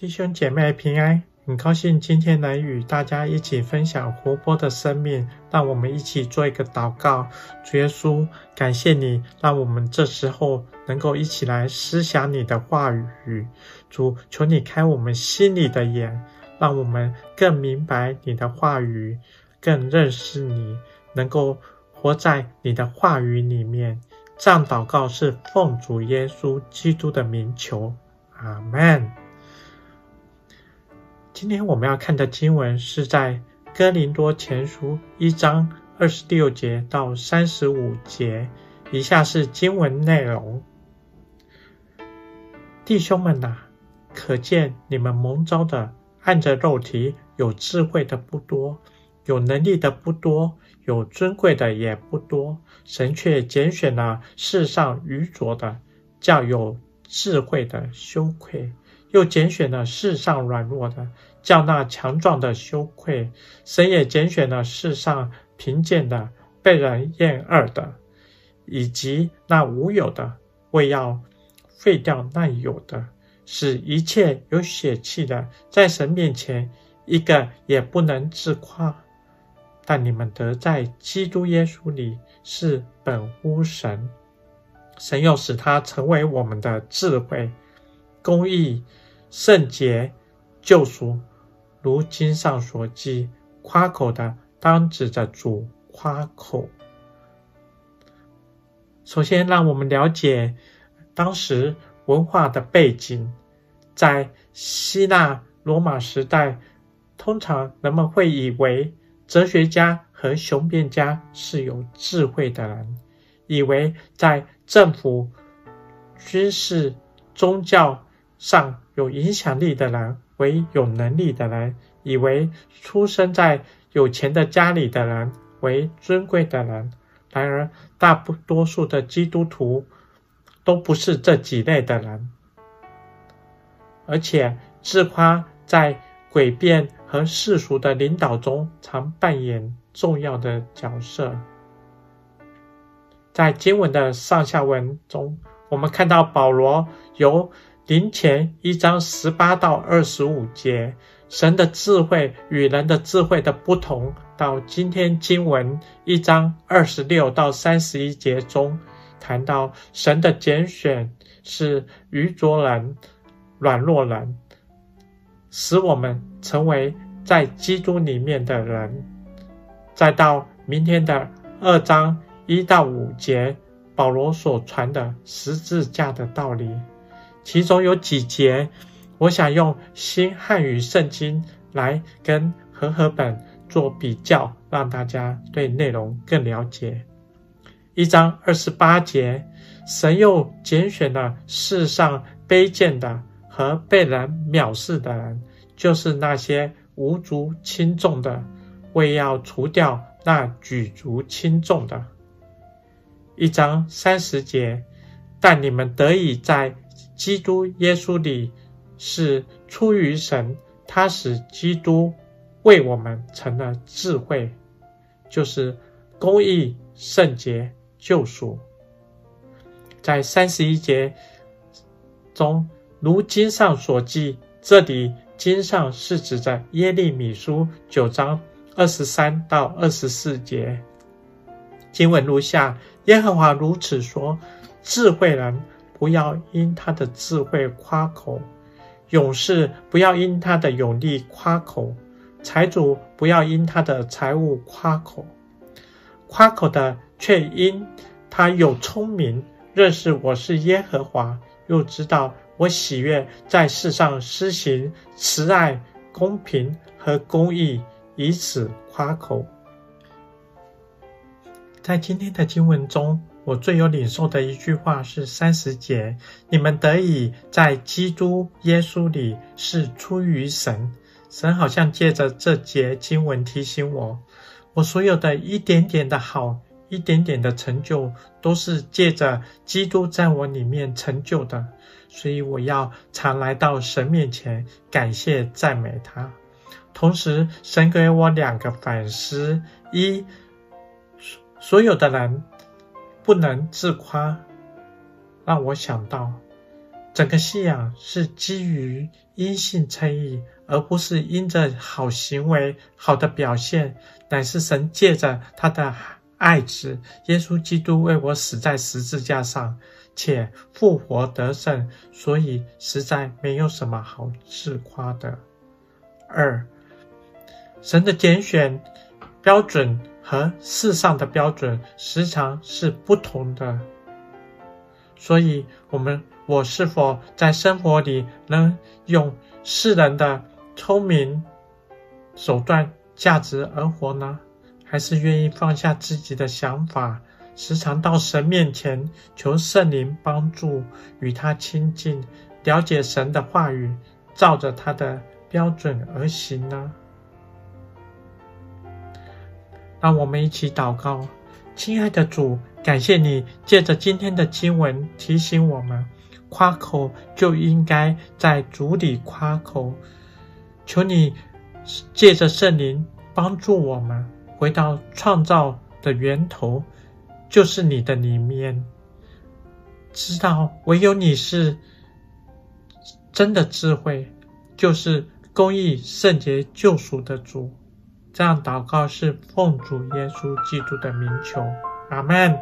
弟兄姐妹平安，很高兴今天能与大家一起分享活泼的生命。让我们一起做一个祷告。主耶稣，感谢你，让我们这时候能够一起来思想你的话语。主，求你开我们心里的眼，让我们更明白你的话语，更认识你，能够活在你的话语里面。这样祷告是奉主耶稣基督的名求，阿门。今天我们要看的经文是在哥林多前书一章二十六节到三十五节。以下是经文内容：弟兄们呐，可见你们蒙召的，按着肉体有智慧的不多，有能力的不多，有尊贵的也不多。神却拣选了世上愚拙的，叫有智慧的羞愧；又拣选了世上软弱的。叫那强壮的羞愧，神也拣选了世上贫贱的、被人厌恶的，以及那无有的，为要废掉那有的，使一切有血气的，在神面前一个也不能自夸。但你们得在基督耶稣里是本乎神，神又使他成为我们的智慧、公义、圣洁、救赎。如经上所记，夸口的当指着主夸口。首先，让我们了解当时文化的背景。在希腊罗马时代，通常人们会以为哲学家和雄辩家是有智慧的人，以为在政府、军事、宗教上有影响力的人。为有能力的人，以为出生在有钱的家里的人为尊贵的人。然而，大多数的基督徒都不是这几类的人，而且自夸在诡辩和世俗的领导中常扮演重要的角色。在经文的上下文中，我们看到保罗由林前一章十八到二十五节，神的智慧与人的智慧的不同；到今天经文一章二十六到三十一节中，谈到神的拣选是愚拙人、软弱人，使我们成为在基督里面的人；再到明天的二章一到五节，保罗所传的十字架的道理。其中有几节，我想用新汉语圣经来跟和合本做比较，让大家对内容更了解。一章二十八节，神又拣选了世上卑贱的和被人藐视的人，就是那些无足轻重的，为要除掉那举足轻重的。一章三十节，但你们得以在基督耶稣里是出于神，他使基督为我们成了智慧，就是公义、圣洁、救赎。在三十一节中，如经上所记，这里经上是指着耶利米书九章二十三到二十四节。经文如下：耶和华如此说，智慧人。不要因他的智慧夸口，勇士不要因他的勇力夸口，财主不要因他的财物夸口。夸口的却因他有聪明，认识我是耶和华，又知道我喜悦在世上施行慈爱、公平和公义，以此夸口。在今天的经文中。我最有领受的一句话是三十节：你们得以在基督耶稣里是出于神。神好像借着这节经文提醒我，我所有的一点点的好，一点点的成就，都是借着基督在我里面成就的。所以我要常来到神面前，感谢赞美他。同时，神给我两个反思：一，所有的人。不能自夸，让我想到，整个信仰是基于因信称义，而不是因着好行为、好的表现，乃是神借着他的爱子耶稣基督为我死在十字架上，且复活得胜，所以实在没有什么好自夸的。二，神的拣选标准和世上的标准时常是不同的，所以我们我是否在生活里能用世人的聪明手段、价值而活呢？还是愿意放下自己的想法，时常到神面前求圣灵帮助，与他亲近，了解神的话语，照着他的标准而行呢？让我们一起祷告，亲爱的主，感谢你借着今天的经文提醒我们，夸口就应该在主里夸口，求你借着圣灵帮助我们。回到创造的源头，就是你的里面，知道唯有你是真的智慧，就是公义、圣洁、救赎的主。这样祷告是奉主耶稣基督的名求，阿门。